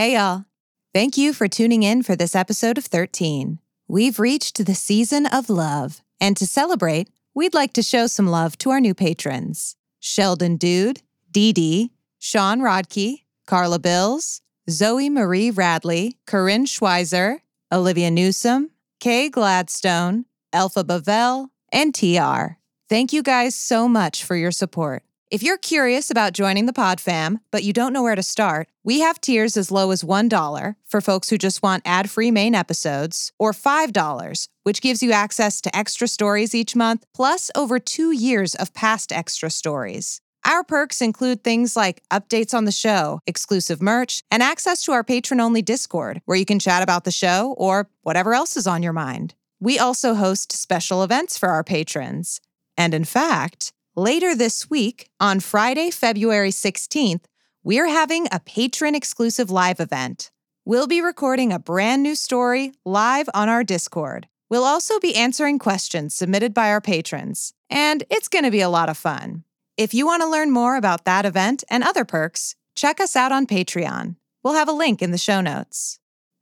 Hey, y'all. Thank you for tuning in for this episode of 13. We've reached the season of love, and to celebrate, we'd like to show some love to our new patrons Sheldon Dude, Dee Dee, Sean Rodkey, Carla Bills, Zoe Marie Radley, Corinne Schweizer, Olivia Newsom, Kay Gladstone, Alpha Bavel, and TR. Thank you guys so much for your support. If you're curious about joining the Pod Fam, but you don't know where to start, we have tiers as low as $1 for folks who just want ad free main episodes, or $5, which gives you access to extra stories each month, plus over two years of past extra stories. Our perks include things like updates on the show, exclusive merch, and access to our patron only Discord, where you can chat about the show or whatever else is on your mind. We also host special events for our patrons. And in fact, Later this week, on Friday, February 16th, we're having a patron exclusive live event. We'll be recording a brand new story live on our Discord. We'll also be answering questions submitted by our patrons, and it's going to be a lot of fun. If you want to learn more about that event and other perks, check us out on Patreon. We'll have a link in the show notes.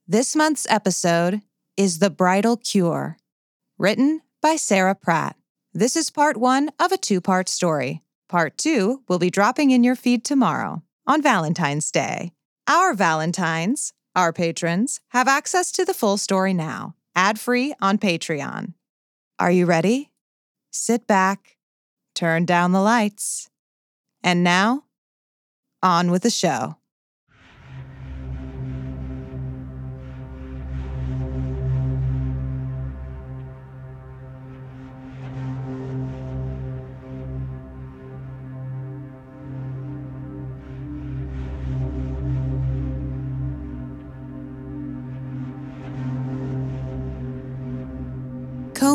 This month's episode is The Bridal Cure, written by Sarah Pratt. This is part one of a two part story. Part two will be dropping in your feed tomorrow on Valentine's Day. Our Valentines, our patrons, have access to the full story now, ad free on Patreon. Are you ready? Sit back, turn down the lights, and now, on with the show.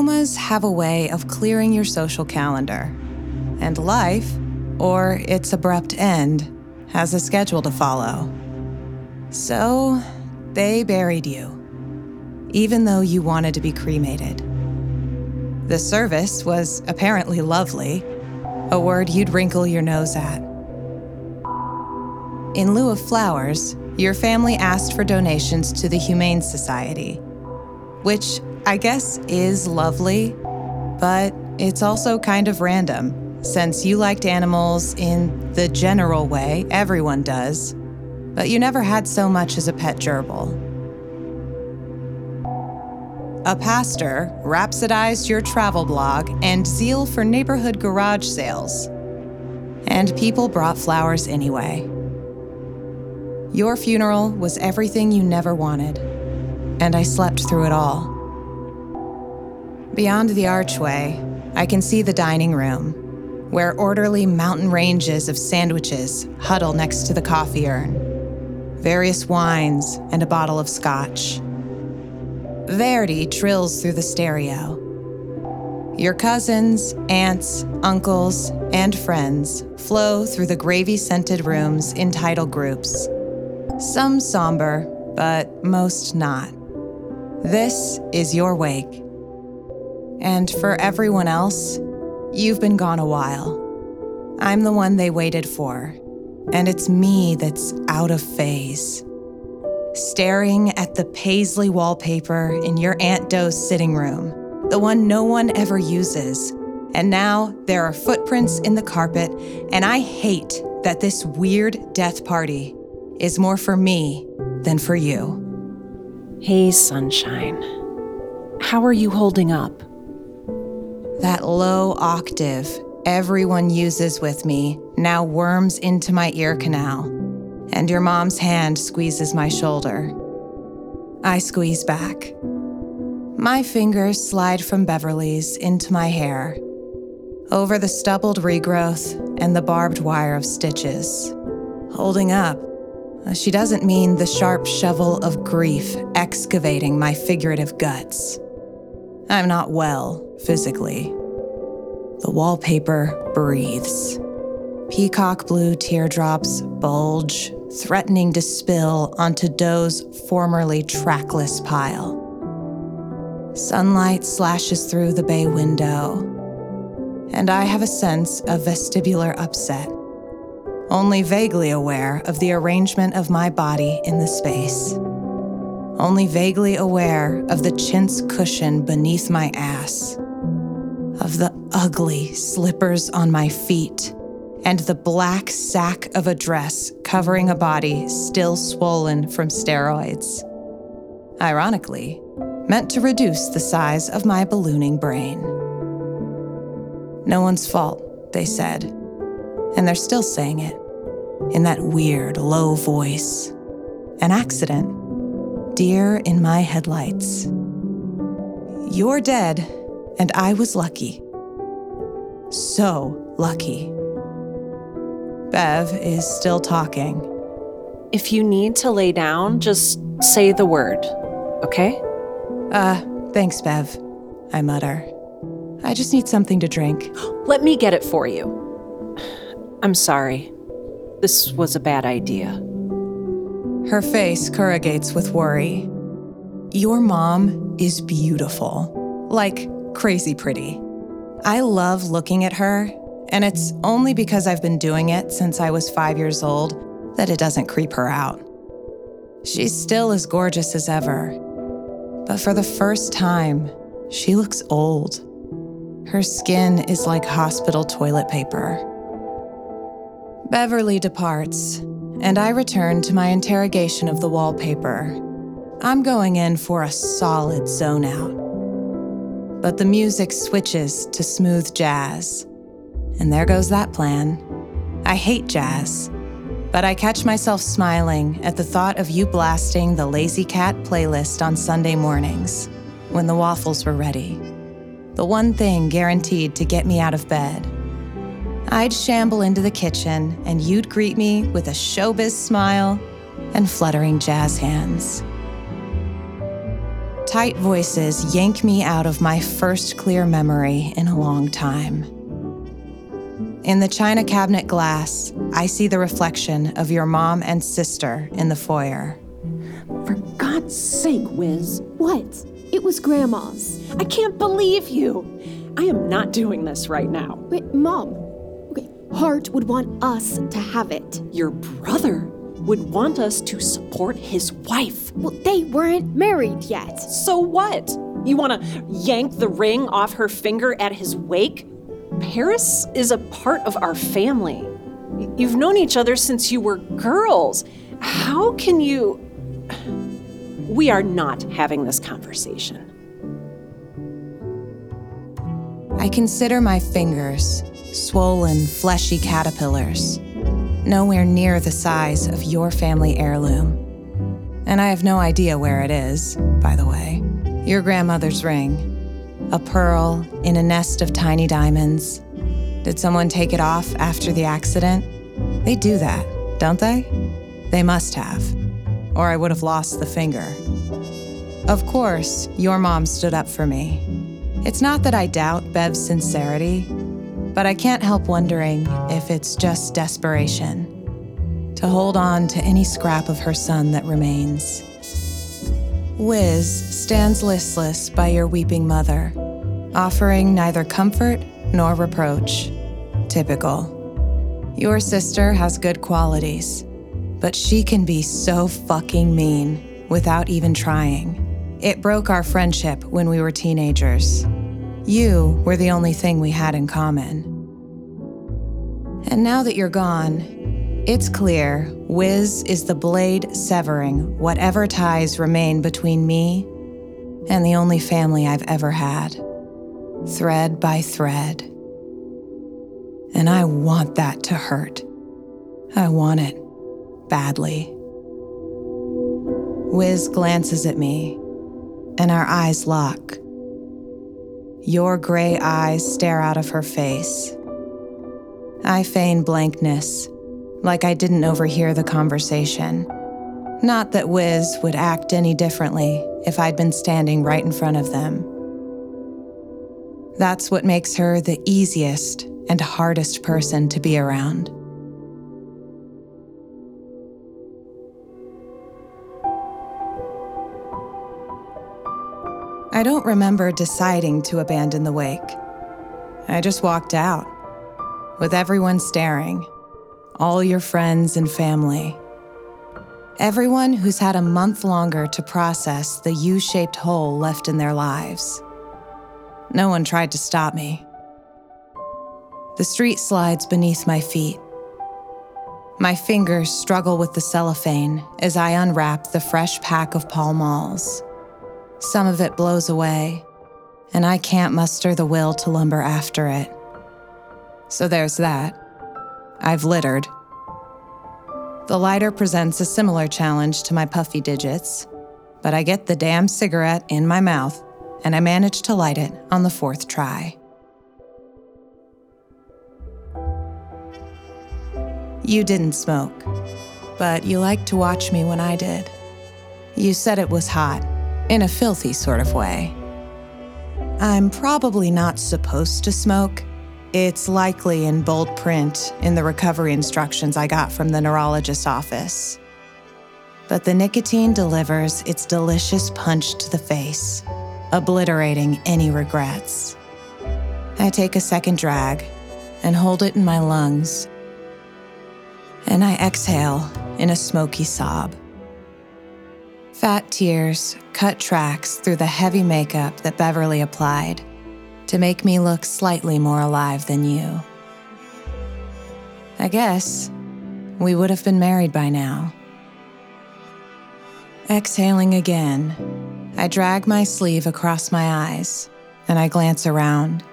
Comas have a way of clearing your social calendar, and life, or its abrupt end, has a schedule to follow. So, they buried you, even though you wanted to be cremated. The service was apparently lovely, a word you'd wrinkle your nose at. In lieu of flowers, your family asked for donations to the Humane Society, which I guess is lovely, but it's also kind of random since you liked animals in the general way everyone does, but you never had so much as a pet gerbil. A pastor rhapsodized your travel blog and zeal for neighborhood garage sales. And people brought flowers anyway. Your funeral was everything you never wanted, and I slept through it all. Beyond the archway, I can see the dining room, where orderly mountain ranges of sandwiches huddle next to the coffee urn, various wines, and a bottle of scotch. Verdi trills through the stereo. Your cousins, aunts, uncles, and friends flow through the gravy scented rooms in title groups. Some somber, but most not. This is your wake. And for everyone else, you've been gone a while. I'm the one they waited for, and it's me that's out of phase. Staring at the paisley wallpaper in your Aunt Doe's sitting room, the one no one ever uses. And now there are footprints in the carpet, and I hate that this weird death party is more for me than for you. Hey, sunshine. How are you holding up? That low octave everyone uses with me now worms into my ear canal, and your mom's hand squeezes my shoulder. I squeeze back. My fingers slide from Beverly's into my hair, over the stubbled regrowth and the barbed wire of stitches. Holding up, uh, she doesn't mean the sharp shovel of grief excavating my figurative guts. I'm not well physically. The wallpaper breathes. Peacock blue teardrops bulge, threatening to spill onto Doe's formerly trackless pile. Sunlight slashes through the bay window, and I have a sense of vestibular upset. only vaguely aware of the arrangement of my body in the space. Only vaguely aware of the chintz cushion beneath my ass, of the ugly slippers on my feet, and the black sack of a dress covering a body still swollen from steroids. Ironically, meant to reduce the size of my ballooning brain. No one's fault, they said, and they're still saying it in that weird, low voice. An accident. Deer in my headlights. You're dead, and I was lucky. So lucky. Bev is still talking. If you need to lay down, just say the word, okay? Uh, thanks, Bev, I mutter. I just need something to drink. Let me get it for you. I'm sorry. This was a bad idea. Her face corrugates with worry. Your mom is beautiful, like crazy pretty. I love looking at her, and it's only because I've been doing it since I was five years old that it doesn't creep her out. She's still as gorgeous as ever, but for the first time, she looks old. Her skin is like hospital toilet paper. Beverly departs, and I return to my interrogation of the wallpaper. I'm going in for a solid zone out. But the music switches to smooth jazz. And there goes that plan. I hate jazz, but I catch myself smiling at the thought of you blasting the Lazy Cat playlist on Sunday mornings when the waffles were ready. The one thing guaranteed to get me out of bed. I'd shamble into the kitchen and you'd greet me with a showbiz smile and fluttering jazz hands. Tight voices yank me out of my first clear memory in a long time. In the china cabinet glass, I see the reflection of your mom and sister in the foyer. For God's sake, Wiz. What? It was Grandma's. I can't believe you. I am not doing this right now. Wait, Mom, Okay, Hart would want us to have it. Your brother would want us to support his wife. Well, they weren't married yet. So what? You want to yank the ring off her finger at his wake? Paris is a part of our family. You've known each other since you were girls. How can you. We are not having this conversation. I consider my fingers swollen, fleshy caterpillars, nowhere near the size of your family heirloom. And I have no idea where it is, by the way. Your grandmother's ring. A pearl in a nest of tiny diamonds. Did someone take it off after the accident? They do that, don't they? They must have. Or I would have lost the finger. Of course, your mom stood up for me. It's not that I doubt Bev's sincerity, but I can't help wondering if it's just desperation to hold on to any scrap of her son that remains. Wiz stands listless by your weeping mother, offering neither comfort nor reproach. Typical. Your sister has good qualities, but she can be so fucking mean without even trying. It broke our friendship when we were teenagers. You were the only thing we had in common. And now that you're gone, it's clear Wiz is the blade severing whatever ties remain between me and the only family I've ever had, thread by thread. And I want that to hurt. I want it badly. Wiz glances at me, and our eyes lock. Your gray eyes stare out of her face. I feign blankness, like I didn't overhear the conversation. Not that Wiz would act any differently if I'd been standing right in front of them. That's what makes her the easiest and hardest person to be around. I don't remember deciding to abandon the wake. I just walked out, with everyone staring, all your friends and family. Everyone who's had a month longer to process the U shaped hole left in their lives. No one tried to stop me. The street slides beneath my feet. My fingers struggle with the cellophane as I unwrap the fresh pack of Pall Malls. Some of it blows away, and I can't muster the will to lumber after it. So there's that. I've littered. The lighter presents a similar challenge to my puffy digits, but I get the damn cigarette in my mouth and I manage to light it on the fourth try. You didn't smoke, but you liked to watch me when I did. You said it was hot, in a filthy sort of way. I'm probably not supposed to smoke. It's likely in bold print in the recovery instructions I got from the neurologist's office. But the nicotine delivers its delicious punch to the face, obliterating any regrets. I take a second drag and hold it in my lungs. And I exhale in a smoky sob. Fat tears cut tracks through the heavy makeup that Beverly applied to make me look slightly more alive than you. I guess we would have been married by now. Exhaling again, I drag my sleeve across my eyes and I glance around,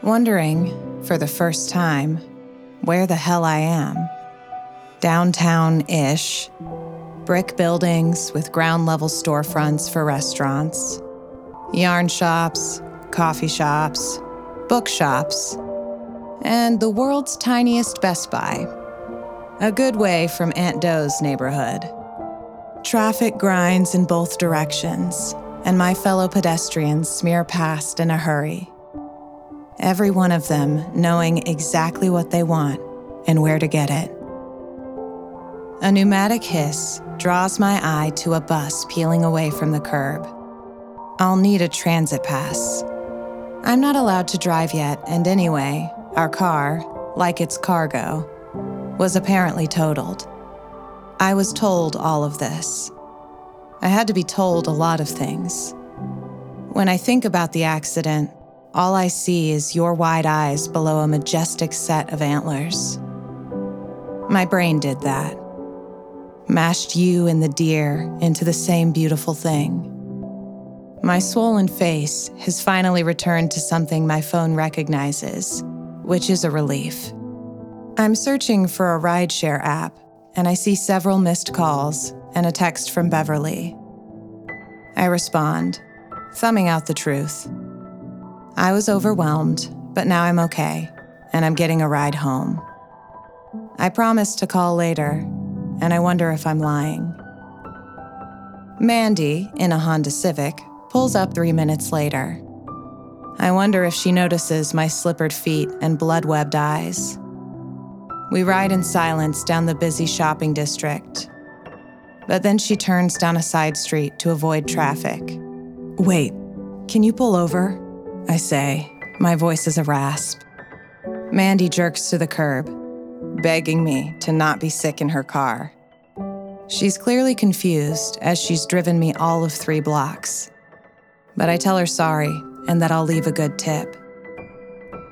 wondering, for the first time, where the hell I am. Downtown ish, brick buildings with ground level storefronts for restaurants, yarn shops, coffee shops, bookshops, and the world's tiniest Best Buy. A good way from Aunt Doe's neighborhood. Traffic grinds in both directions, and my fellow pedestrians smear past in a hurry. Every one of them knowing exactly what they want and where to get it. A pneumatic hiss draws my eye to a bus peeling away from the curb. I'll need a transit pass. I'm not allowed to drive yet, and anyway, our car, like its cargo, was apparently totaled. I was told all of this. I had to be told a lot of things. When I think about the accident, all I see is your wide eyes below a majestic set of antlers. My brain did that mashed you and the deer into the same beautiful thing. My swollen face has finally returned to something my phone recognizes, which is a relief. I'm searching for a rideshare app, and I see several missed calls and a text from Beverly. I respond, thumbing out the truth. I was overwhelmed, but now I'm okay, and I'm getting a ride home. I promised to call later, and I wonder if I'm lying. Mandy, in a Honda Civic, pulls up three minutes later. I wonder if she notices my slippered feet and blood webbed eyes. We ride in silence down the busy shopping district. But then she turns down a side street to avoid traffic. Wait, can you pull over? I say, my voice is a rasp. Mandy jerks to the curb begging me to not be sick in her car. She's clearly confused as she's driven me all of three blocks. But I tell her sorry and that I'll leave a good tip.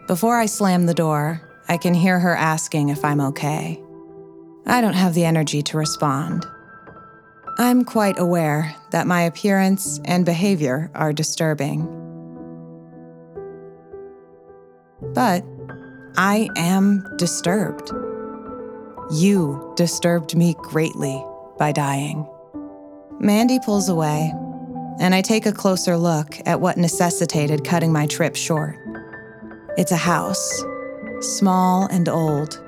Before I slam the door, I can hear her asking if I'm okay. I don't have the energy to respond. I'm quite aware that my appearance and behavior are disturbing. But I am disturbed. You disturbed me greatly by dying. Mandy pulls away, and I take a closer look at what necessitated cutting my trip short. It's a house, small and old,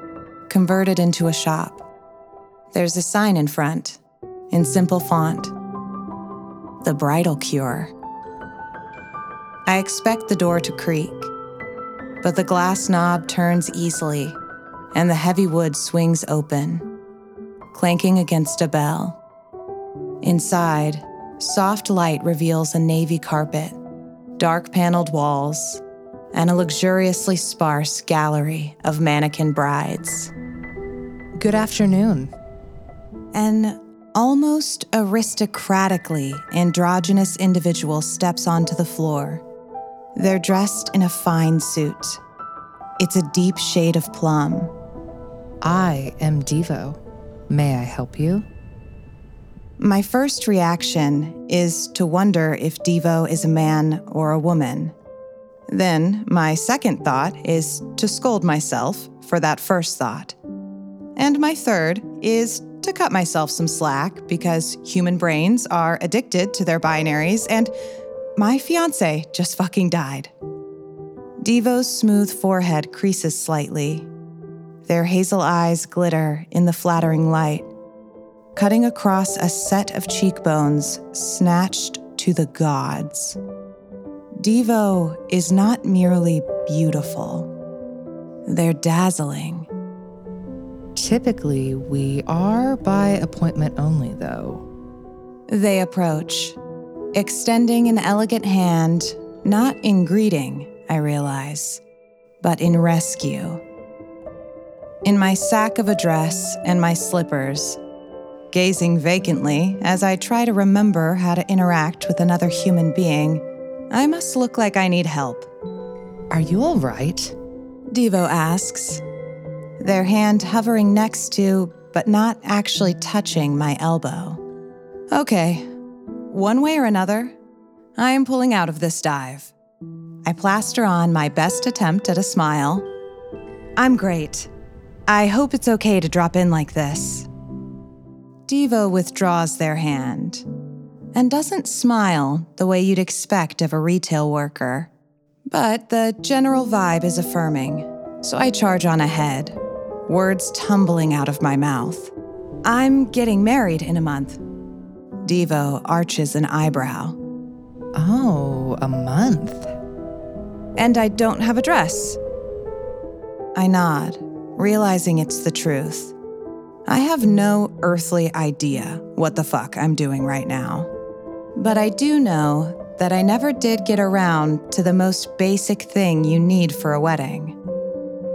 converted into a shop. There's a sign in front, in simple font The Bridal Cure. I expect the door to creak, but the glass knob turns easily and the heavy wood swings open, clanking against a bell. Inside, soft light reveals a navy carpet, dark paneled walls, and a luxuriously sparse gallery of mannequin brides. Good afternoon. An almost aristocratically androgynous individual steps onto the floor. They're dressed in a fine suit. It's a deep shade of plum. I am Divo. May I help you? My first reaction is to wonder if Divo is a man or a woman. Then, my second thought is to scold myself for that first thought. And my third is to cut myself some slack because human brains are addicted to their binaries and my fiance just fucking died. Divo's smooth forehead creases slightly. Their hazel eyes glitter in the flattering light, cutting across a set of cheekbones snatched to the gods. Divo is not merely beautiful, they're dazzling. Typically, we are by appointment only, though. They approach, extending an elegant hand, not in greeting, I realize, but in rescue. In my sack of a dress and my slippers, gazing vacantly as I try to remember how to interact with another human being, I must look like I need help. Are you all right? Divo asks, their hand hovering next to, but not actually touching my elbow. Okay, one way or another, I am pulling out of this dive. I plaster on my best attempt at a smile. I'm great. I hope it's okay to drop in like this. Divo withdraws their hand and doesn't smile the way you'd expect of a retail worker. But the general vibe is affirming, so I charge on ahead, words tumbling out of my mouth. I'm getting married in a month. Divo arches an eyebrow. Oh, a month. And I don't have a dress. I nod, realizing it's the truth. I have no earthly idea what the fuck I'm doing right now. But I do know that I never did get around to the most basic thing you need for a wedding.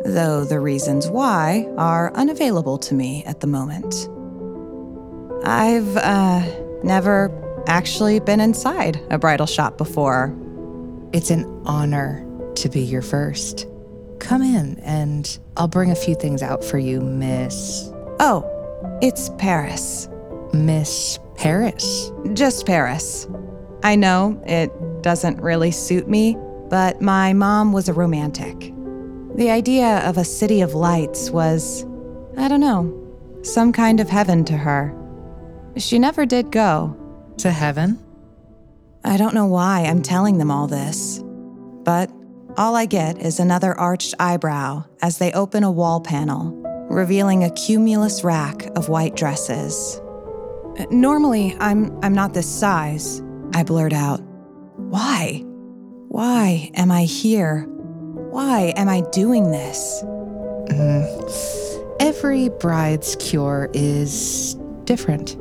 Though the reasons why are unavailable to me at the moment. I've, uh, never actually been inside a bridal shop before. It's an honor to be your first. Come in and I'll bring a few things out for you, Miss. Oh, it's Paris. Miss Paris. Just Paris. I know it doesn't really suit me, but my mom was a romantic. The idea of a city of lights was, I don't know, some kind of heaven to her. She never did go. To heaven? I don't know why I'm telling them all this, but all I get is another arched eyebrow as they open a wall panel, revealing a cumulus rack of white dresses. Normally, I'm I'm not this size, I blurt out. Why? Why am I here? Why am I doing this? Mm. Every bride's cure is different.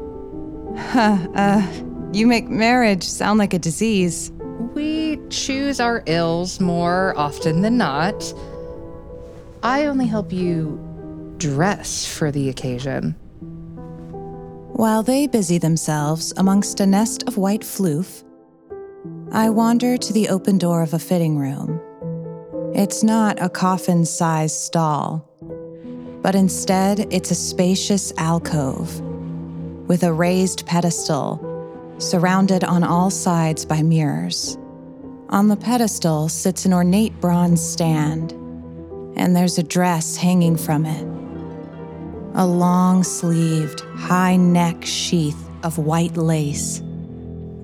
Huh, uh, you make marriage sound like a disease. We choose our ills more often than not. I only help you dress for the occasion. While they busy themselves amongst a nest of white floof, I wander to the open door of a fitting room. It's not a coffin sized stall, but instead it's a spacious alcove with a raised pedestal surrounded on all sides by mirrors. On the pedestal sits an ornate bronze stand, and there's a dress hanging from it. A long sleeved, high neck sheath of white lace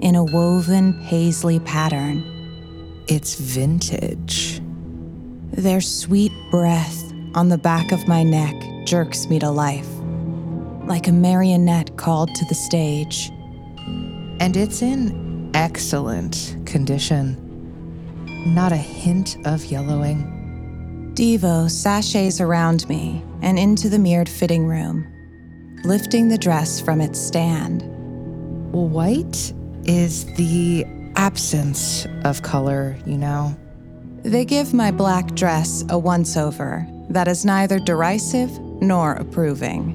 in a woven paisley pattern. It's vintage. Their sweet breath on the back of my neck jerks me to life, like a marionette called to the stage. And it's in excellent condition. Not a hint of yellowing. Divo sachets around me and into the mirrored fitting room, lifting the dress from its stand. White is the absence of color, you know. They give my black dress a once over that is neither derisive nor approving.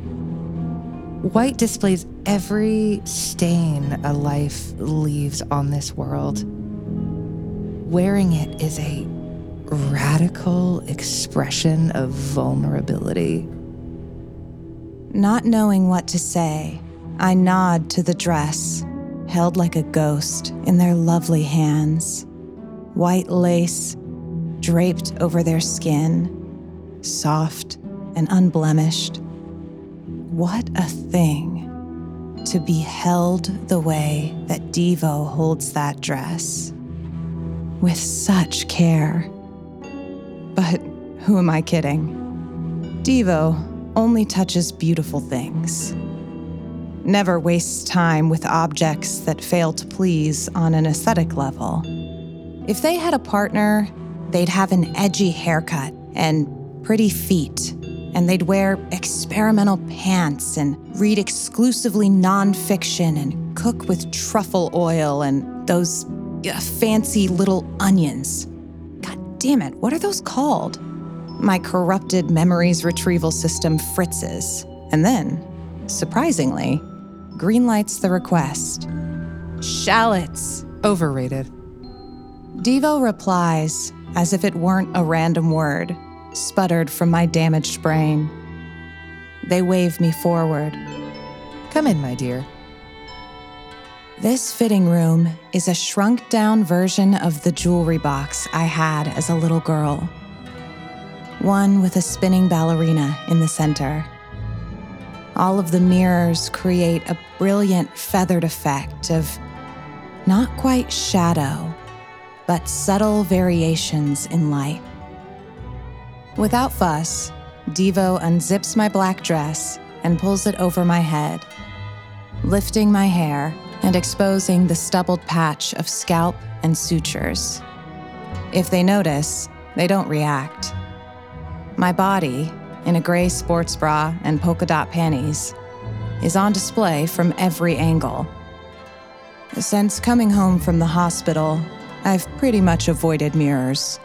White displays every stain a life leaves on this world. Wearing it is a radical expression of vulnerability. Not knowing what to say, I nod to the dress, held like a ghost in their lovely hands. White lace draped over their skin, soft and unblemished. What a thing to be held the way that Divo holds that dress. With such care. But who am I kidding? Divo only touches beautiful things. Never wastes time with objects that fail to please on an aesthetic level. If they had a partner, they'd have an edgy haircut and pretty feet, and they'd wear experimental pants and read exclusively nonfiction and cook with truffle oil and those uh, fancy little onions. Damn it, what are those called? My corrupted memories retrieval system fritzes, and then, surprisingly, greenlights the request. Shallots. Overrated. Divo replies as if it weren't a random word, sputtered from my damaged brain. They wave me forward. Come in, my dear. This fitting room is a shrunk down version of the jewelry box I had as a little girl. One with a spinning ballerina in the center. All of the mirrors create a brilliant feathered effect of not quite shadow, but subtle variations in light. Without fuss, Divo unzips my black dress and pulls it over my head, lifting my hair and exposing the stubbled patch of scalp and sutures. If they notice, they don't react. My body, in a gray sports bra and polka dot panties, is on display from every angle. Since coming home from the hospital, I've pretty much avoided mirrors.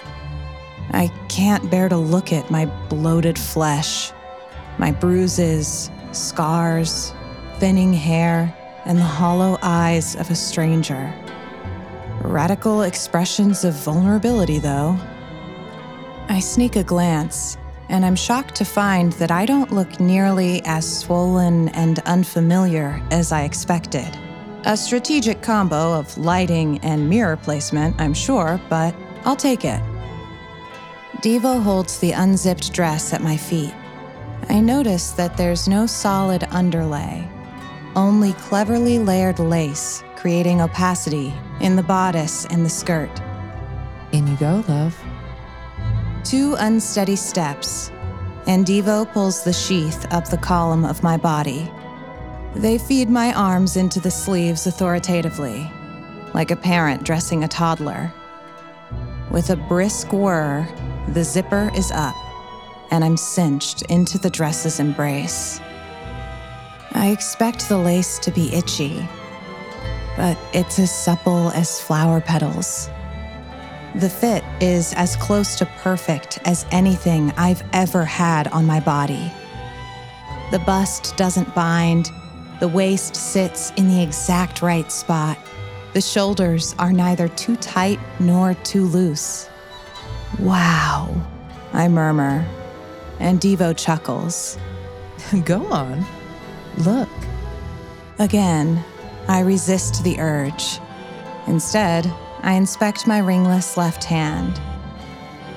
I can't bear to look at my bloated flesh, my bruises, scars, thinning hair, and the hollow eyes of a stranger. Radical expressions of vulnerability, though. I sneak a glance, and I'm shocked to find that I don't look nearly as swollen and unfamiliar as I expected. A strategic combo of lighting and mirror placement, I'm sure, but I'll take it. Divo holds the unzipped dress at my feet. I notice that there's no solid underlay, only cleverly layered lace creating opacity in the bodice and the skirt. In you go, love. Two unsteady steps, and Divo pulls the sheath up the column of my body. They feed my arms into the sleeves authoritatively, like a parent dressing a toddler. With a brisk whir, the zipper is up, and I'm cinched into the dress's embrace. I expect the lace to be itchy, but it's as supple as flower petals. The fit is as close to perfect as anything I've ever had on my body. The bust doesn't bind, the waist sits in the exact right spot. The shoulders are neither too tight nor too loose. Wow, I murmur, and Divo chuckles. go on. Look. Again, I resist the urge. Instead, I inspect my ringless left hand,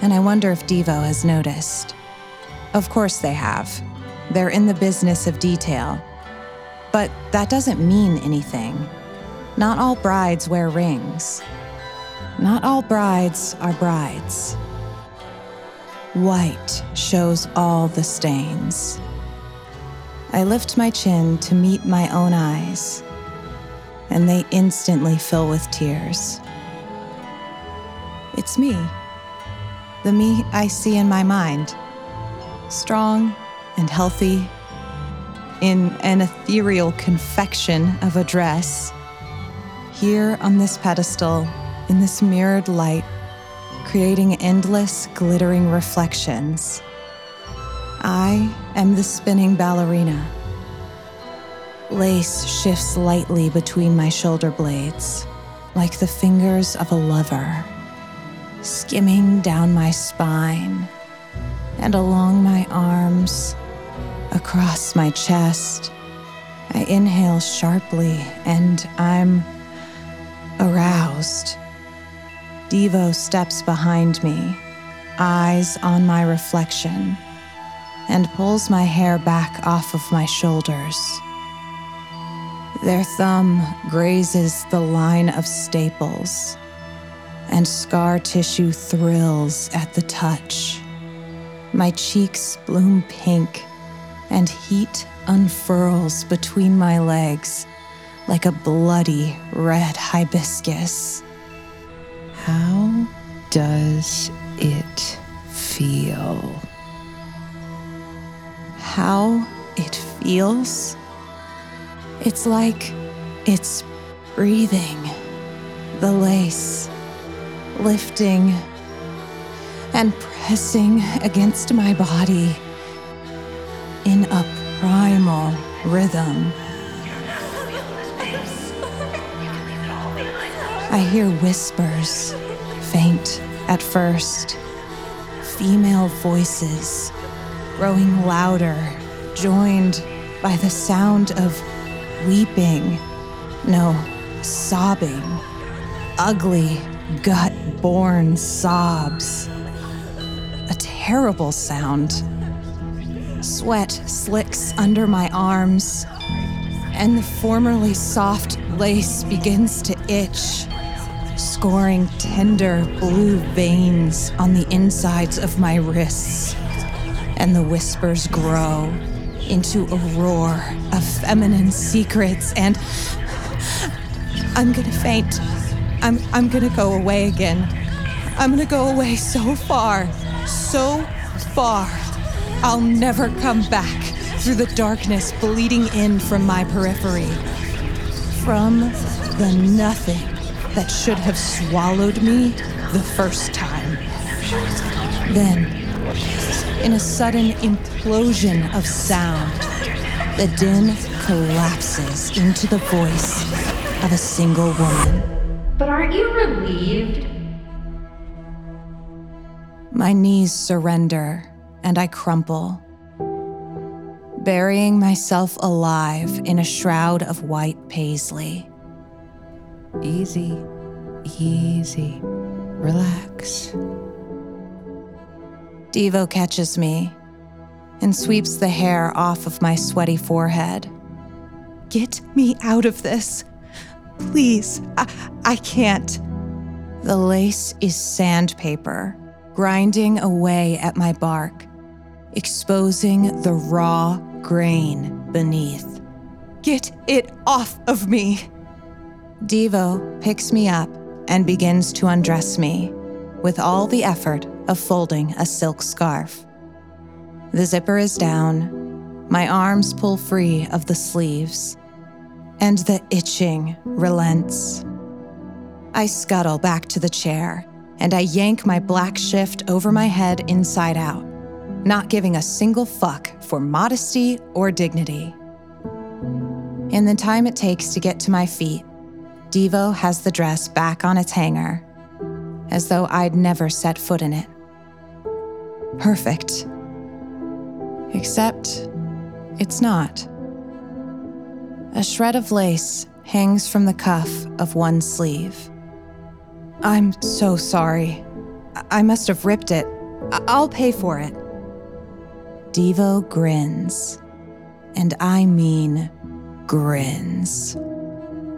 and I wonder if Divo has noticed. Of course they have. They're in the business of detail. But that doesn't mean anything. Not all brides wear rings. Not all brides are brides. White shows all the stains. I lift my chin to meet my own eyes, and they instantly fill with tears. It's me, the me I see in my mind, strong and healthy, in an ethereal confection of a dress, here on this pedestal, in this mirrored light, creating endless glittering reflections. I am the spinning ballerina. Lace shifts lightly between my shoulder blades, like the fingers of a lover, skimming down my spine and along my arms, across my chest. I inhale sharply and I'm aroused. Divo steps behind me, eyes on my reflection, and pulls my hair back off of my shoulders. Their thumb grazes the line of staples, and scar tissue thrills at the touch. My cheeks bloom pink, and heat unfurls between my legs like a bloody red hibiscus. How does it feel? How it feels? It's like it's breathing. The lace lifting and pressing against my body in a primal rhythm. I hear whispers, faint at first, female voices growing louder, joined by the sound of weeping, no, sobbing, ugly, gut born sobs. A terrible sound. Sweat slicks under my arms, and the formerly soft lace begins to itch, scoring tender blue veins on the insides of my wrists. And the whispers grow into a roar of feminine secrets, and I'm gonna faint. I'm, I'm gonna go away again. I'm gonna go away so far, so far. I'll never come back through the darkness bleeding in from my periphery. From the nothing that should have swallowed me the first time. Then, in a sudden implosion of sound, the din collapses into the voice of a single woman. But aren't you relieved? My knees surrender and I crumple, burying myself alive in a shroud of white paisley. Easy, easy. Relax. Divo catches me and sweeps the hair off of my sweaty forehead. Get me out of this. Please, I, I can't. The lace is sandpaper, grinding away at my bark, exposing the raw grain beneath. Get it off of me. Divo picks me up and begins to undress me with all the effort of folding a silk scarf. The zipper is down, my arms pull free of the sleeves, and the itching relents. I scuttle back to the chair and I yank my black shift over my head inside out, not giving a single fuck for modesty or dignity. In the time it takes to get to my feet, Divo has the dress back on its hanger, as though I'd never set foot in it. Perfect. Except, it's not. A shred of lace hangs from the cuff of one sleeve. I'm so sorry. I must have ripped it. I'll pay for it. Divo grins. And I mean grins.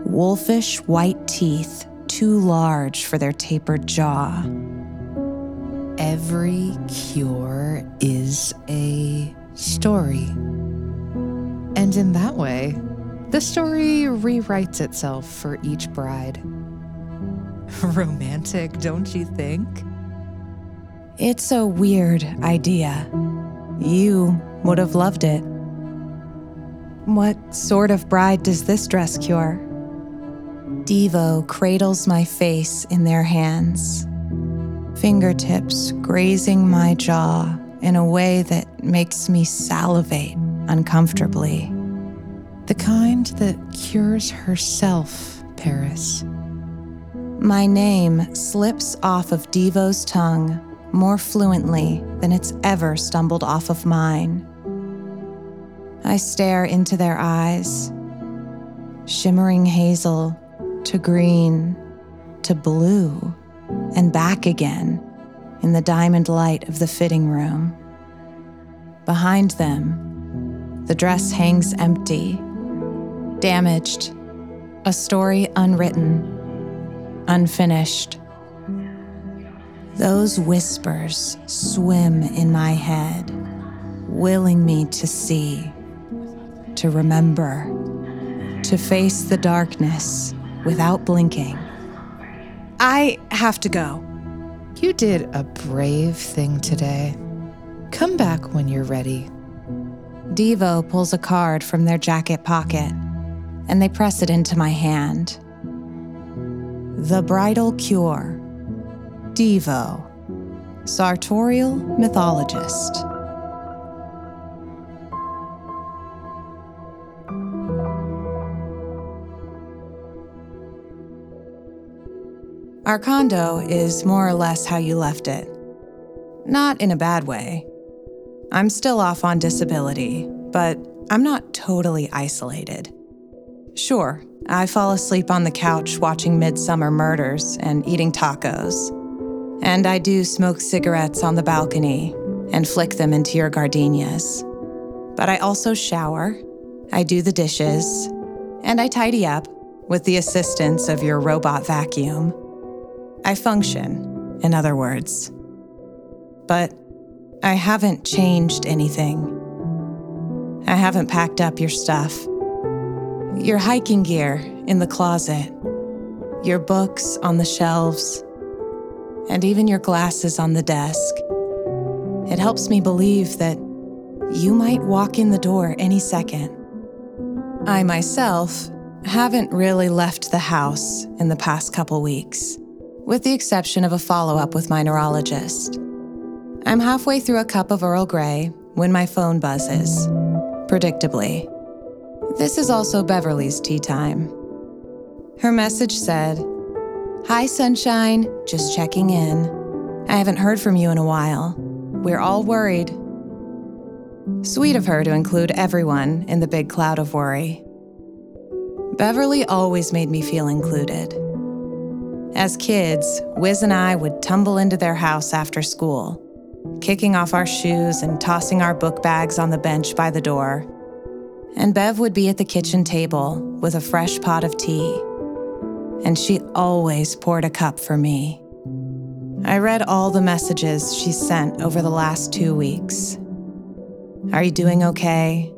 Wolfish white teeth, too large for their tapered jaw. Every cure is a story. And in that way, the story rewrites itself for each bride. Romantic, don't you think? It's a weird idea. You would have loved it. What sort of bride does this dress cure? Divo cradles my face in their hands, fingertips grazing my jaw in a way that makes me salivate uncomfortably. The kind that cures herself, Paris. My name slips off of Divo's tongue more fluently than it's ever stumbled off of mine. I stare into their eyes, shimmering hazel to green to blue and back again in the diamond light of the fitting room. Behind them, the dress hangs empty, damaged, a story unwritten, unfinished. Those whispers swim in my head, willing me to see, to remember, to face the darkness without blinking. I have to go. You did a brave thing today. Come back when you're ready. Divo pulls a card from their jacket pocket and they press it into my hand. The Bridal Cure. Divo, sartorial mythologist. Our condo is more or less how you left it. Not in a bad way. I'm still off on disability, but I'm not totally isolated. Sure, I fall asleep on the couch watching Midsomer Murders and eating tacos. And I do smoke cigarettes on the balcony and flick them into your gardenias. But I also shower, I do the dishes, and I tidy up with the assistance of your robot vacuum. I function, in other words. But I haven't changed anything. I haven't packed up your stuff. Your hiking gear in the closet, your books on the shelves, and even your glasses on the desk. It helps me believe that you might walk in the door any second. I myself haven't really left the house in the past couple weeks with the exception of a follow up with my neurologist. I'm halfway through a cup of Earl Grey when my phone buzzes, predictably. This is also Beverly's tea time. Her message said, Hi, sunshine, just checking in. I haven't heard from you in a while. We're all worried. Sweet of her to include everyone in the big cloud of worry. Beverly always made me feel included. As kids, Wiz and I would tumble into their house after school, kicking off our shoes and tossing our book bags on the bench by the door. And Bev would be at the kitchen table with a fresh pot of tea. And she always poured a cup for me. I read all the messages she sent over the last two weeks. Are you doing okay?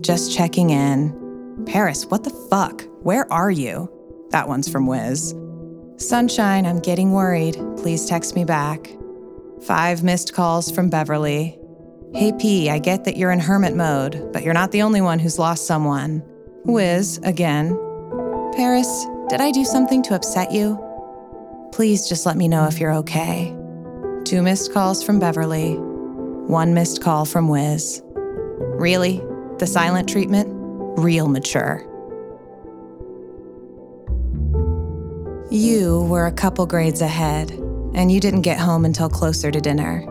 Just checking in. Paris, what the fuck? Where are you? That one's from Wiz. Sunshine, I'm getting worried. Please text me back. Five missed calls from Beverly. Hey P, I get that you're in hermit mode, but you're not the only one who's lost someone. Wiz, again. Paris, did I do something to upset you? Please just let me know if you're okay. Two missed calls from Beverly. One missed call from Wiz. Really? The silent treatment? Real mature. You were a couple grades ahead, and you didn't get home until closer to dinner.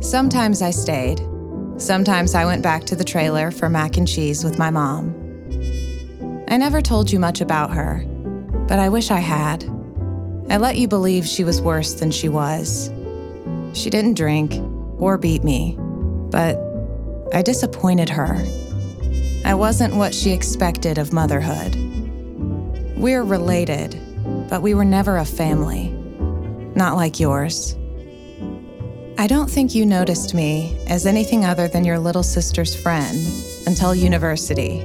Sometimes I stayed. Sometimes I went back to the trailer for mac and cheese with my mom. I never told you much about her, but I wish I had. I let you believe she was worse than she was. She didn't drink or beat me, but I disappointed her. I wasn't what she expected of motherhood. We're related, but we were never a family. Not like yours. I don't think you noticed me as anything other than your little sister's friend until university.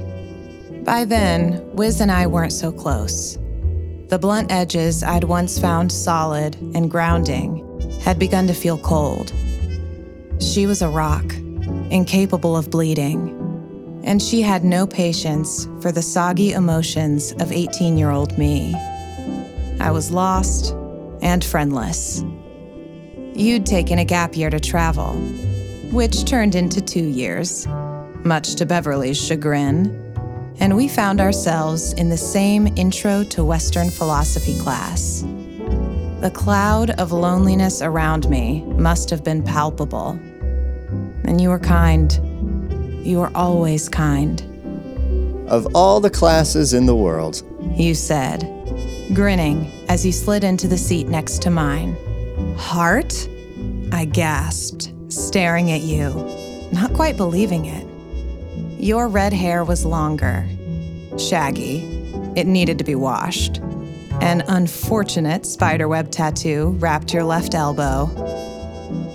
By then, Wiz and I weren't so close. The blunt edges I'd once found solid and grounding had begun to feel cold. She was a rock, incapable of bleeding, and she had no patience for the soggy emotions of 18 year old me. I was lost and friendless. You'd taken a gap year to travel. which turned into two years, much to Beverly's chagrin. And we found ourselves in the same Intro to Western Philosophy class. The cloud of loneliness around me must have been palpable. And you were kind. You were always kind, Of all the classes in the world, you said, grinning as you slid into the seat next to mine. Hart? I gasped, staring at you, not quite believing it. Your red hair was longer, shaggy. It needed to be washed. An unfortunate spiderweb tattoo wrapped your left elbow,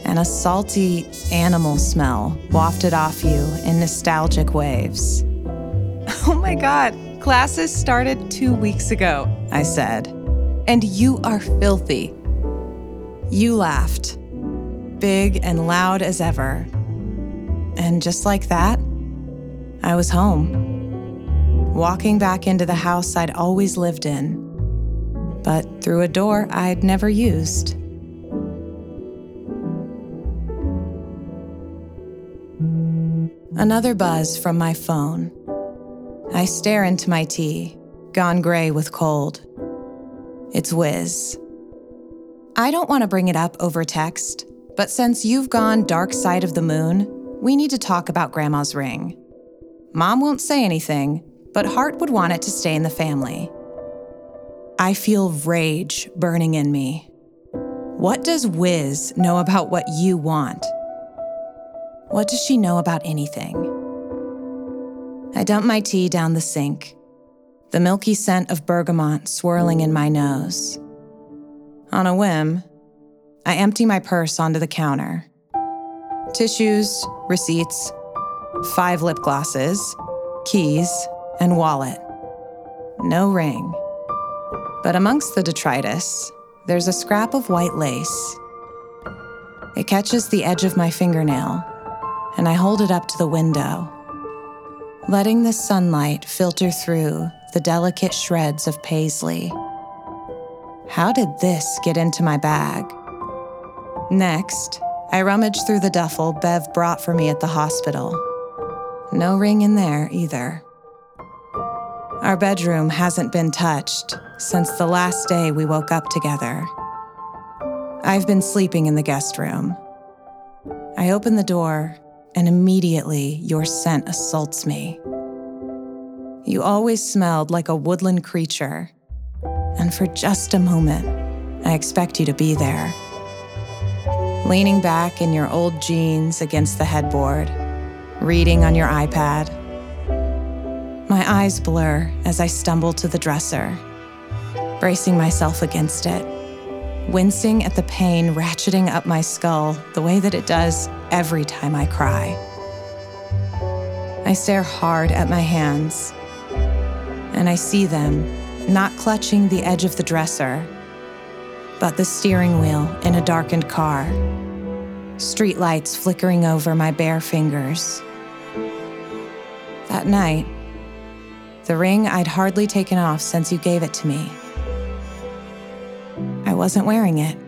and a salty animal smell wafted off you in nostalgic waves. Oh my God, classes started two weeks ago, I said. And you are filthy. You laughed, big and loud as ever. And just like that, I was home. Walking back into the house I'd always lived in, but through a door I'd never used. Another buzz from my phone. I stare into my tea, gone gray with cold. It's Wiz. I don't want to bring it up over text, but since you've gone dark side of the moon, we need to talk about Grandma's ring. Mom won't say anything, but Hart would want it to stay in the family. I feel rage burning in me. What does Wiz know about what you want? What does she know about anything? I dump my tea down the sink, the milky scent of bergamot swirling in my nose. On a whim, I empty my purse onto the counter. Tissues, receipts, five lip glosses, keys, and wallet. No ring. But amongst the detritus, there's a scrap of white lace. It catches the edge of my fingernail, and I hold it up to the window, letting the sunlight filter through the delicate shreds of paisley. How did this get into my bag? Next, I rummage through the duffel Bev brought for me at the hospital. No ring in there either. Our bedroom hasn't been touched since the last day we woke up together. I've been sleeping in the guest room. I open the door, and immediately your scent assaults me. You always smelled like a woodland creature, and for just a moment, I expect you to be there. Leaning back in your old jeans against the headboard, reading on your iPad. My eyes blur as I stumble to the dresser, bracing myself against it, wincing at the pain ratcheting up my skull the way that it does every time I cry. I stare hard at my hands, and I see them not clutching the edge of the dresser, but the steering wheel in a darkened car, streetlights flickering over my bare fingers. That night, the ring I'd hardly taken off since you gave it to me. I wasn't wearing it.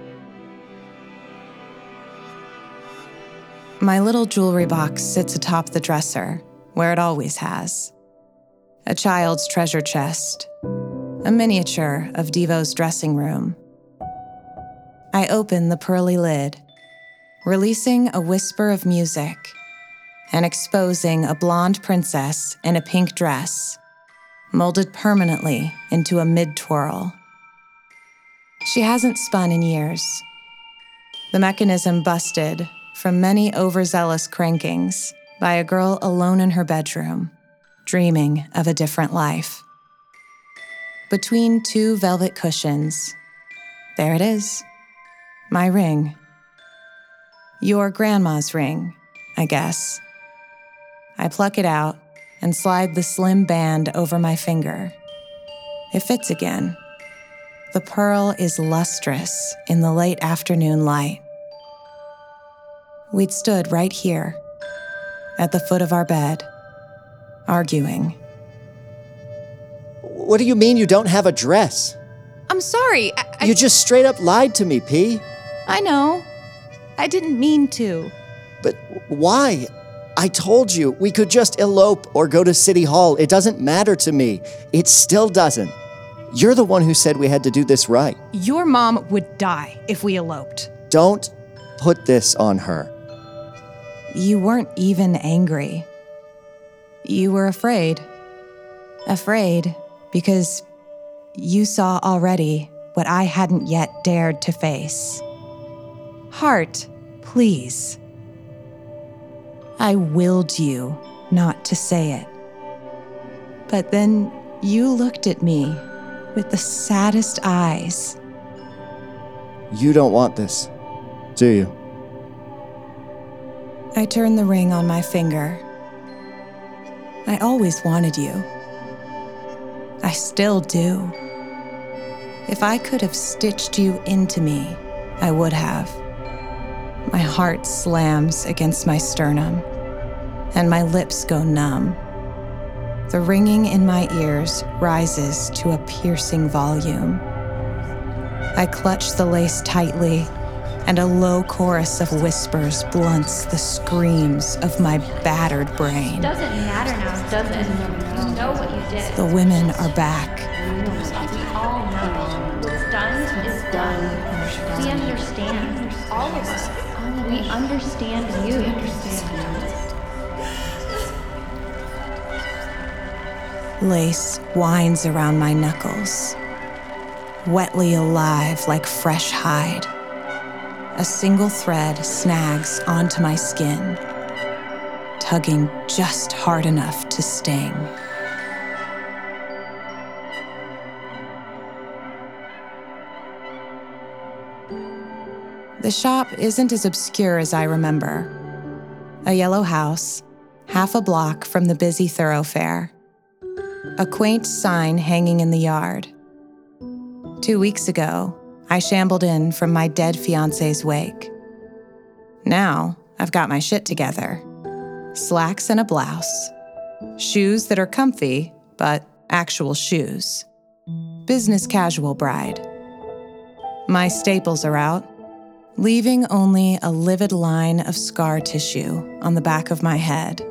My little jewelry box sits atop the dresser, where it always has. A child's treasure chest, a miniature of Divo's dressing room. I open the pearly lid, releasing a whisper of music and exposing a blonde princess in a pink dress, molded permanently into a mid twirl. She hasn't spun in years. The mechanism busted from many overzealous crankings by a girl alone in her bedroom, dreaming of a different life. Between two velvet cushions, there it is my ring. Your grandma's ring, I guess. I pluck it out and slide the slim band over my finger. It fits again. The pearl is lustrous in the late afternoon light. We'd stood right here, at the foot of our bed, arguing. what do you mean you don't have a dress? I'm sorry. I, You just straight up lied to me, P. I know. I didn't mean to. But why? I told you we could just elope or go to City Hall. It doesn't matter to me. It still doesn't. You're the one who said we had to do this right. Your mom would die if we eloped. Don't put this on her. You weren't even angry. You were afraid. Afraid because you saw already what I hadn't yet dared to face. Hart, please. I willed you not to say it. But then you looked at me with the saddest eyes. You don't want this, do you? I turned the ring on my finger. I always wanted you. I still do. If I could have stitched you into me, I would have. My heart slams against my sternum, and my lips go numb. The ringing in my ears rises to a piercing volume. I clutch the lace tightly, and a low chorus of whispers blunts the screams of my battered brain. It doesn't matter now, does it? You know what you did. The women are back. We all know. What's done is done. We understand. All of us. We understand you. Lace winds around my knuckles, wetly alive like fresh hide. A single thread snags onto my skin, tugging just hard enough to sting. The shop isn't as obscure as I remember. A yellow house, half a block from the busy thoroughfare. A quaint sign hanging in the yard. Two weeks ago, I shambled in from my dead fiance's wake. Now, I've got my shit together slacks and a blouse, shoes that are comfy, but actual shoes. Business casual bride. My staples are out, leaving only a livid line of scar tissue on the back of my head.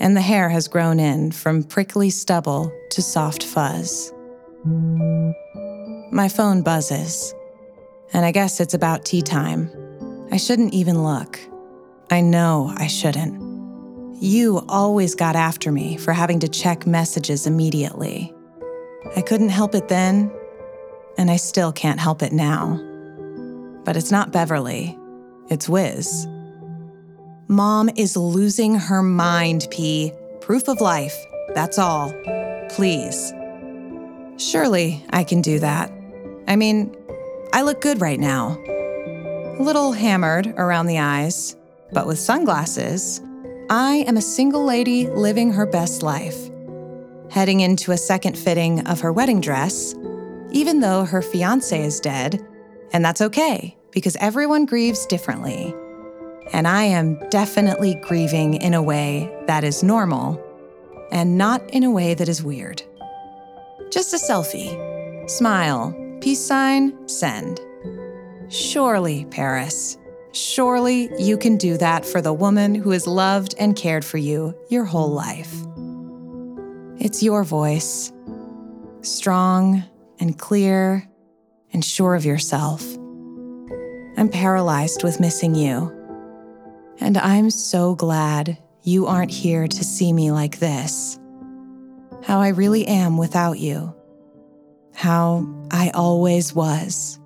And the hair has grown in from prickly stubble to soft fuzz. My phone buzzes, and I guess it's about tea time. I shouldn't even look. I know I shouldn't. You always got after me for having to check messages immediately. I couldn't help it then, and I still can't help it now. But it's not Beverly, it's Wiz. Mom is losing her mind, P. Proof of life, that's all. Please. Surely I can do that. I mean, I look good right now. A little hammered around the eyes, but with sunglasses, I am a single lady living her best life. Heading into a second fitting of her wedding dress, even though her fiance is dead, and that's okay because everyone grieves differently. And I am definitely grieving in a way that is normal and not in a way that is weird. Just a selfie. Smile, peace sign, send. Surely, Paris, surely you can do that for the woman who has loved and cared for you your whole life. It's your voice, strong and clear and sure of yourself. I'm paralyzed with missing you. And I'm so glad you aren't here to see me like this. How I really am without you. How I always was.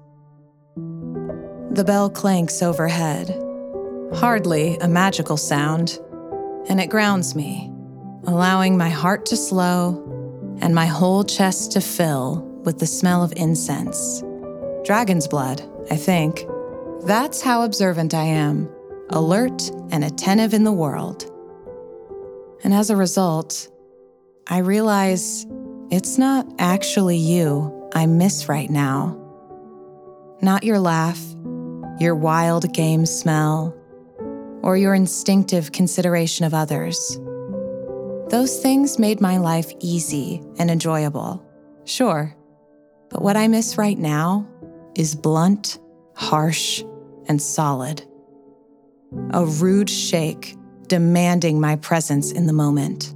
The bell clanks overhead. Hardly a magical sound, and it grounds me, allowing my heart to slow and my whole chest to fill with the smell of incense. Dragon's blood, I think. That's how observant I am, alert and attentive in the world. And as a result, I realize it's not actually you I miss right now. Not your laugh, your wild game smell, or your instinctive consideration of others. Those things made my life easy and enjoyable, sure. But what I miss right now is blunt, harsh, and solid. a rude shake demanding my presence in the moment.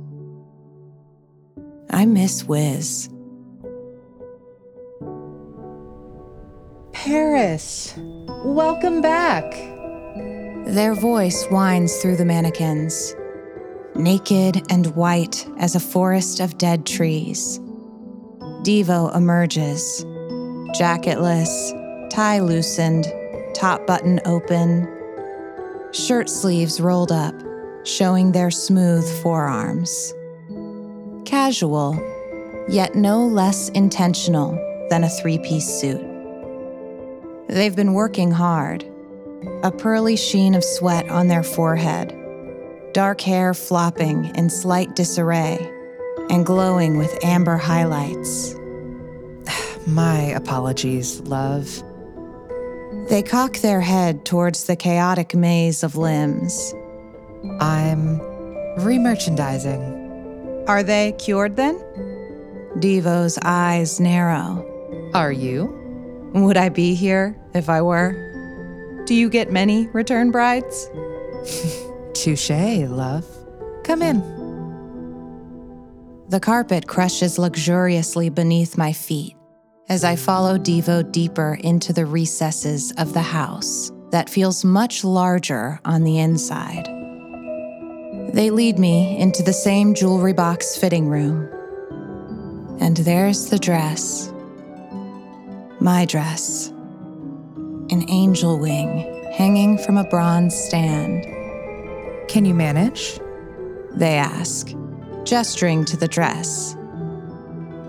I miss Wiz. Paris, welcome back. Their voice winds through the mannequins, naked and white as a forest of dead trees. Divo emerges, jacketless, tie loosened, top button open, shirt sleeves rolled up, showing their smooth forearms. Casual, yet no less intentional than a three piece suit. They've been working hard, a pearly sheen of sweat on their forehead, dark hair flopping in slight disarray and glowing with amber highlights. My apologies, love. They cock their head towards the chaotic maze of limbs. I'm remerchandising. Are they cured then? Divo's eyes narrow. Are you? Would I be here if I were? Do you get many return brides? Touche, love. Come in. The carpet crushes luxuriously beneath my feet as I follow Divo deeper into the recesses of the house that feels much larger on the inside. They lead me into the same jewelry box fitting room. And there's the dress. My dress. An angel wing hanging from a bronze stand. Can you manage? They ask, gesturing to the dress.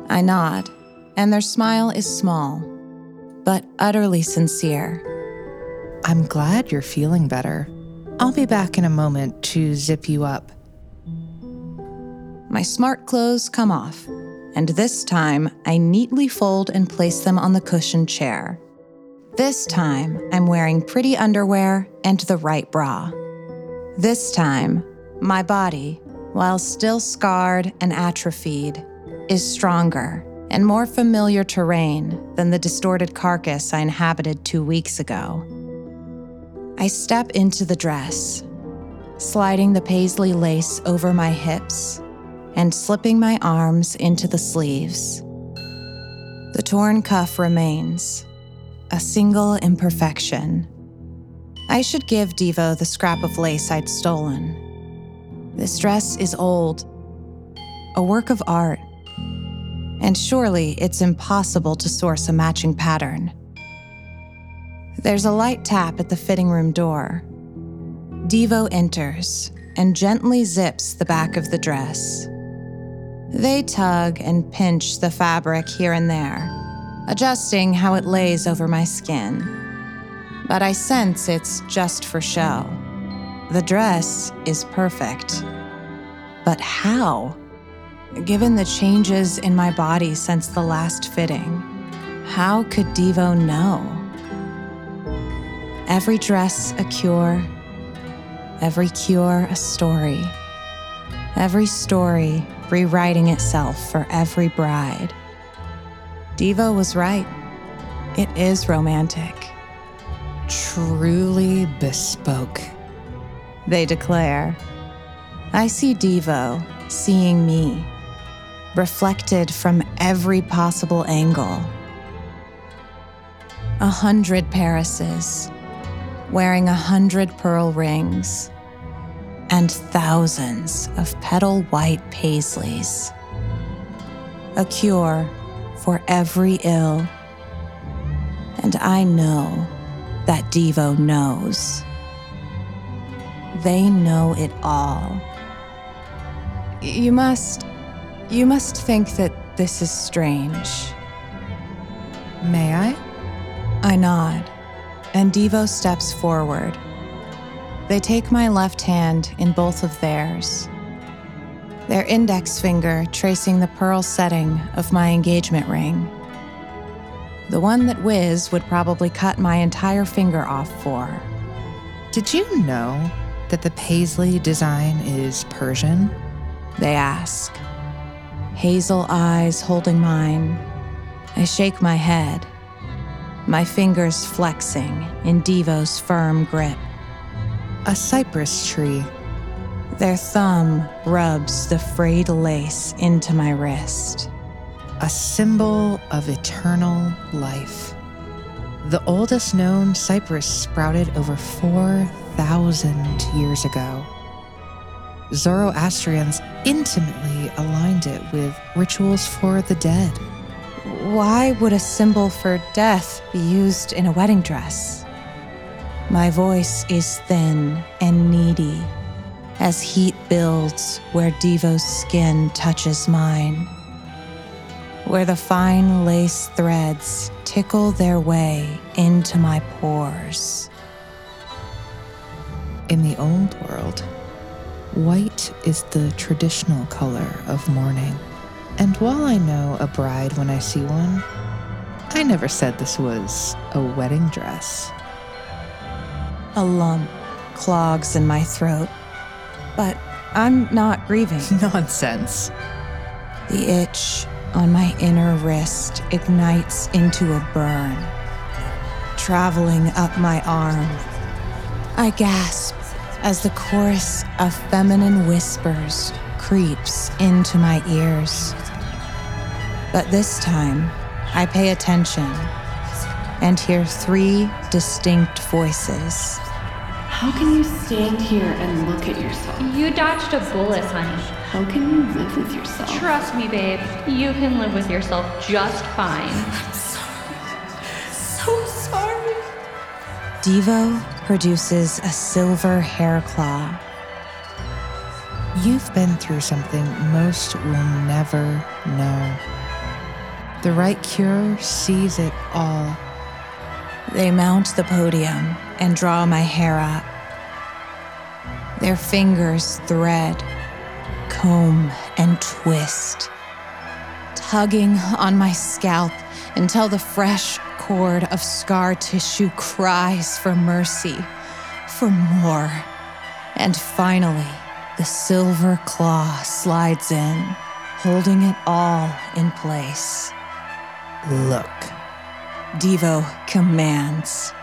I nod, and their smile is small, but utterly sincere. I'm glad you're feeling better. I'll be back in a moment to zip you up. My smart clothes come off, and this time I neatly fold and place them on the cushioned chair. This time I'm wearing pretty underwear and the right bra. This time, my body, while still scarred and atrophied, is stronger and more familiar terrain than the distorted carcass I inhabited two weeks ago. I step into the dress, sliding the paisley lace over my hips and slipping my arms into the sleeves. The torn cuff remains, a single imperfection. I should give Divo the scrap of lace I'd stolen. This dress is old, a work of art, and surely it's impossible to source a matching pattern. There's a light tap at the fitting room door. Divo enters and gently zips the back of the dress. They tug and pinch the fabric here and there, adjusting how it lays over my skin. But I sense it's just for show. The dress is perfect. But how? Given the changes in my body since the last fitting, how could Divo know? Every dress a cure, every cure a story, every story rewriting itself for every bride. Divo was right. It is romantic, Truly bespoke. they declare. I see Divo seeing me, reflected from every possible angle. A hundred Parises, wearing a hundred pearl rings, and thousands of petal white paisleys. A cure for every ill. And I know that Divo knows. They know it all. You must. You must think that this is strange. And Divo steps forward. They take my left hand in both of theirs, their index finger tracing the pearl setting of my engagement ring. The one that Wiz would probably cut my entire finger off for. Did you know that the paisley design is Persian? They ask. Hazel eyes holding mine. I shake my head, my fingers flexing in Divo's firm grip. a cypress tree. Their thumb rubs the frayed lace into my wrist. a symbol of eternal life. The oldest known cypress sprouted over 4,000 years ago. Zoroastrians intimately aligned it with rituals for the dead. Why would a symbol for death be used in a wedding dress? My voice is thin and needy as heat builds where Divo's skin touches mine, where the fine lace threads tickle their way into my pores. In the old world, white is the traditional color of mourning. And while I know a bride when I see one, I never said this was a wedding dress. A lump clogs in my throat, but I'm not grieving. Nonsense. The itch on my inner wrist ignites into a burn, traveling up my arm. I gasp as the chorus of feminine whispers creeps into my ears. But this time, I pay attention and hear three distinct voices. How can you stand here and look at yourself? You dodged a bullet, honey. How can you live with yourself? Trust me, babe. You can live with yourself just fine. I'm sorry. So sorry. Divo produces a silver hair claw. You've been through something most will never know. The right cure sees it all. They mount the podium and draw my hair up. Their fingers thread, comb, and twist, tugging on my scalp until the fresh cord of scar tissue cries for mercy, for more. And finally, the silver claw slides in, holding it all in place. Look. Divo commands,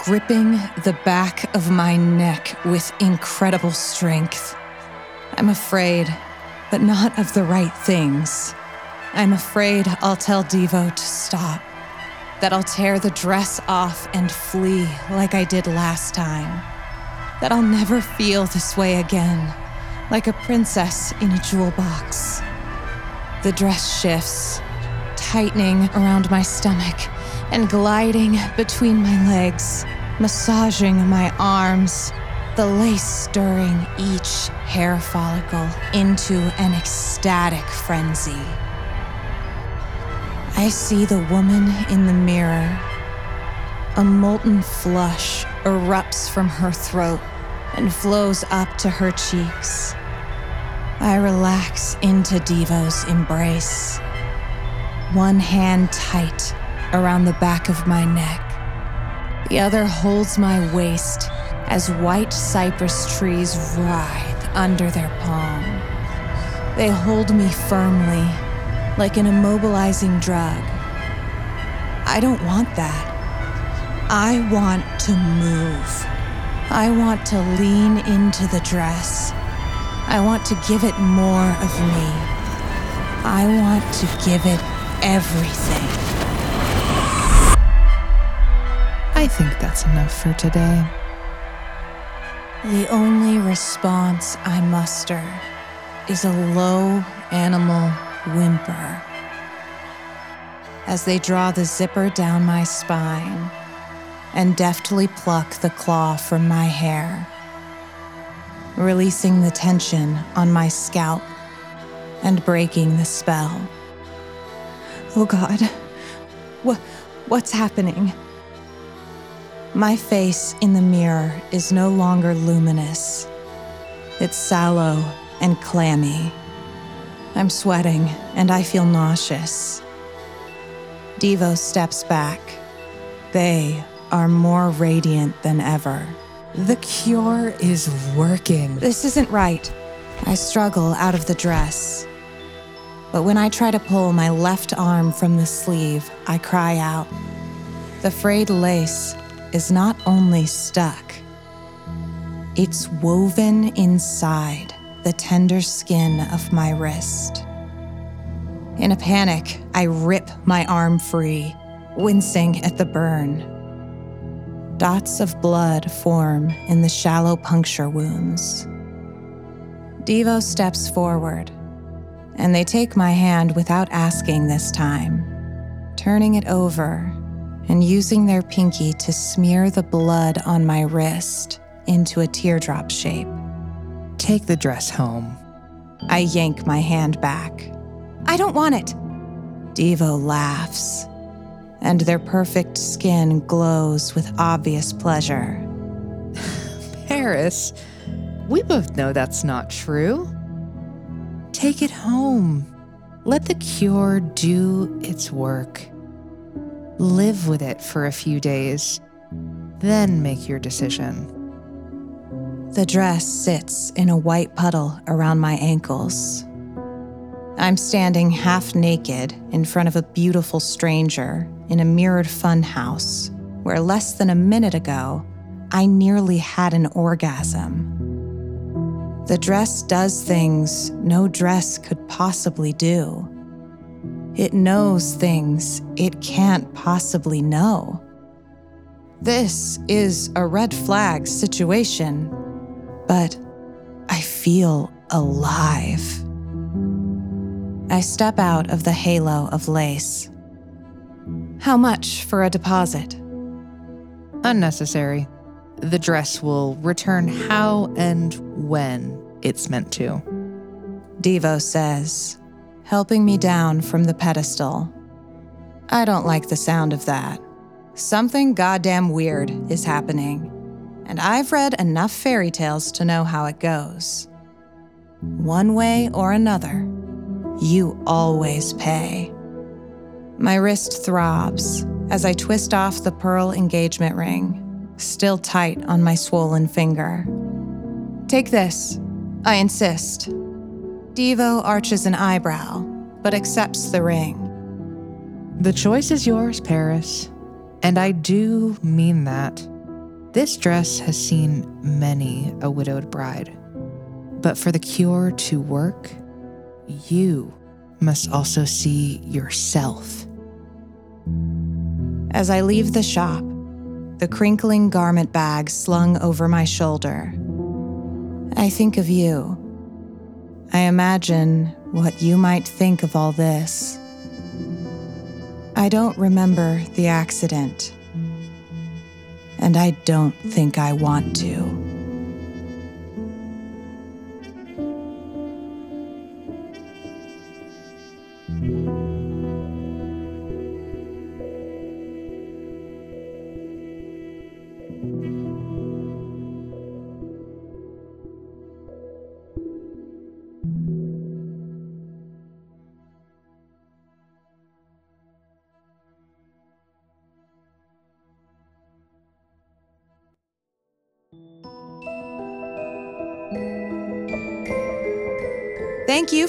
gripping the back of my neck with incredible strength. I'm afraid, but not of the right things. I'm afraid I'll tell Divo to stop, that I'll tear the dress off and flee like I did last time, that I'll never feel this way again, like a princess in a jewel box. The dress shifts, tightening around my stomach and gliding between my legs, massaging my arms, the lace stirring each hair follicle into an ecstatic frenzy. I see the woman in the mirror. A molten flush erupts from her throat and flows up to her cheeks. I relax into Divo's embrace, one hand tight around the back of my neck. The other holds my waist as white cypress trees writhe under their palm. They hold me firmly, like an immobilizing drug. I don't want that. I want to move. I want to lean into the dress. I want to give it more of me. I want to give it everything. I think that's enough for today. The only response I muster is a low animal whimper as they draw the zipper down my spine and deftly pluck the claw from my hair, releasing the tension on my scalp and breaking the spell. Oh God, what, what's happening? My face in the mirror is no longer luminous. It's sallow and clammy. I'm sweating and I feel nauseous. Divo steps back. They are more radiant than ever. The cure is working. This isn't right. I struggle out of the dress. But when I try to pull my left arm from the sleeve, I cry out. The frayed lace is not only stuck, It's woven inside the tender skin of my wrist. In a panic, I rip my arm free, wincing at the burn. Dots of blood form in the shallow puncture wounds. Divo steps forward, and they take my hand without asking this time, turning it over and using their pinky to smear the blood on my wrist into a teardrop shape. Take the dress home. I yank my hand back. I don't want it. Divo laughs, and their perfect skin glows with obvious pleasure. Paris, we both know that's not true. Take it home. Let the cure do its work. Live with it for a few days, then make your decision. The dress sits in a white puddle around my ankles. I'm standing half naked in front of a beautiful stranger in a mirrored funhouse where less than a minute ago I nearly had an orgasm. The dress does things no dress could possibly do. It knows things it can't possibly know. This is a red flag situation, but I feel alive. I step out of the halo of lace. How much for a deposit? Unnecessary. The dress will return how and when it's meant to. Divo says, helping me down from the pedestal. I don't like the sound of that. Something goddamn weird is happening, and I've read enough fairy tales to know how it goes. One way or another, you always pay. My wrist throbs as I twist off the pearl engagement ring, still tight on my swollen finger. Take this. I insist. Divo arches an eyebrow, but accepts the ring. The choice is yours, Paris. And I do mean that. This dress has seen many a widowed bride. But for the cure to work, you must also see yourself. As I leave the shop, the crinkling garment bag slung over my shoulder, I think of you. I imagine what you might think of all this. I don't remember the accident, and I don't think I want to.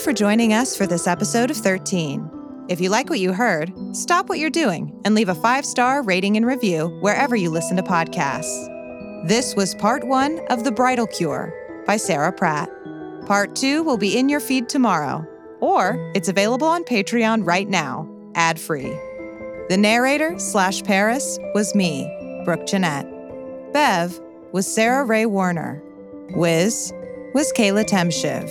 For joining us for this episode of 13. If you like what you heard, stop what you're doing and leave a five star rating and review wherever you listen to podcasts. This was part one of The Bridal Cure by Sarah Pratt. Part two will be in your feed tomorrow, or it's available on Patreon right now, ad free. The narrator slash Paris was me, Brooke Jennett. Bev was Sarah Rhea Werner. Wiz was Kayla Temshiv.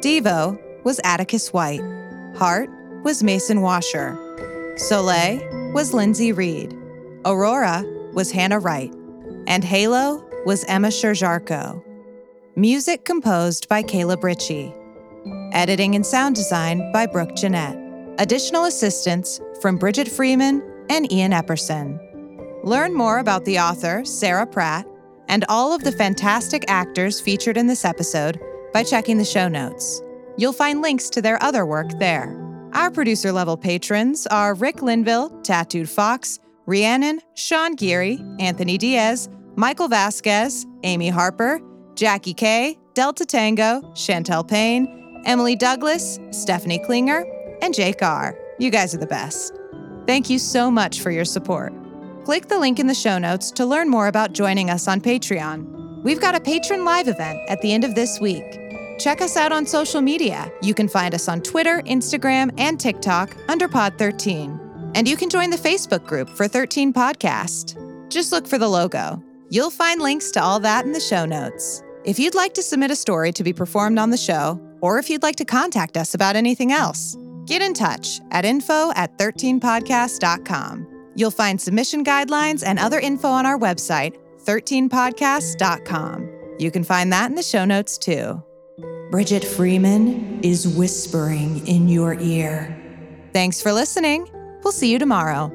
Divo was Atticus White. Hart was Mason Washer. Soleil was Lindsey Reed. Aurora was Hannah Wright. And Halo was Emma Sherr-Ziarko. Music composed by Caleb Ritchie. Editing and sound design by Brooke Jennett. Additional assistance from Bridgett Freeman and Ian Epperson. Learn more about the author, Sarah Pratt, and all of the fantastic actors featured in this episode by checking the show notes. You'll find links to their other work there. Our producer level patrons are Rick Linville, Tattooed Fox, Rhiannon, Sean Geary, Anthony Diaz, Michael Vasquez, Amy Harper, Jackie Kay, Delta Tango, Chantel Payne, Emily Douglas, Stephanie Klinger, and Jake R. You guys are the best. Thank you so much for your support. Click the link in the show notes to learn more about joining us on Patreon. We've got a patron live event at the end of this week. Check us out on social media. You can find us on Twitter, Instagram, and TikTok under Pod13. And you can join the Facebook group for 13 Podcast. Just look for the logo. You'll find links to all that in the show notes. If you'd like to submit a story to be performed on the show, or if you'd like to contact us about anything else, get in touch at info at 13podcast.com. You'll find submission guidelines and other info on our website, 13podcast.com. You can find that in the show notes too. Bridgett Freeman is whispering in your ear. Thanks for listening. We'll see you tomorrow.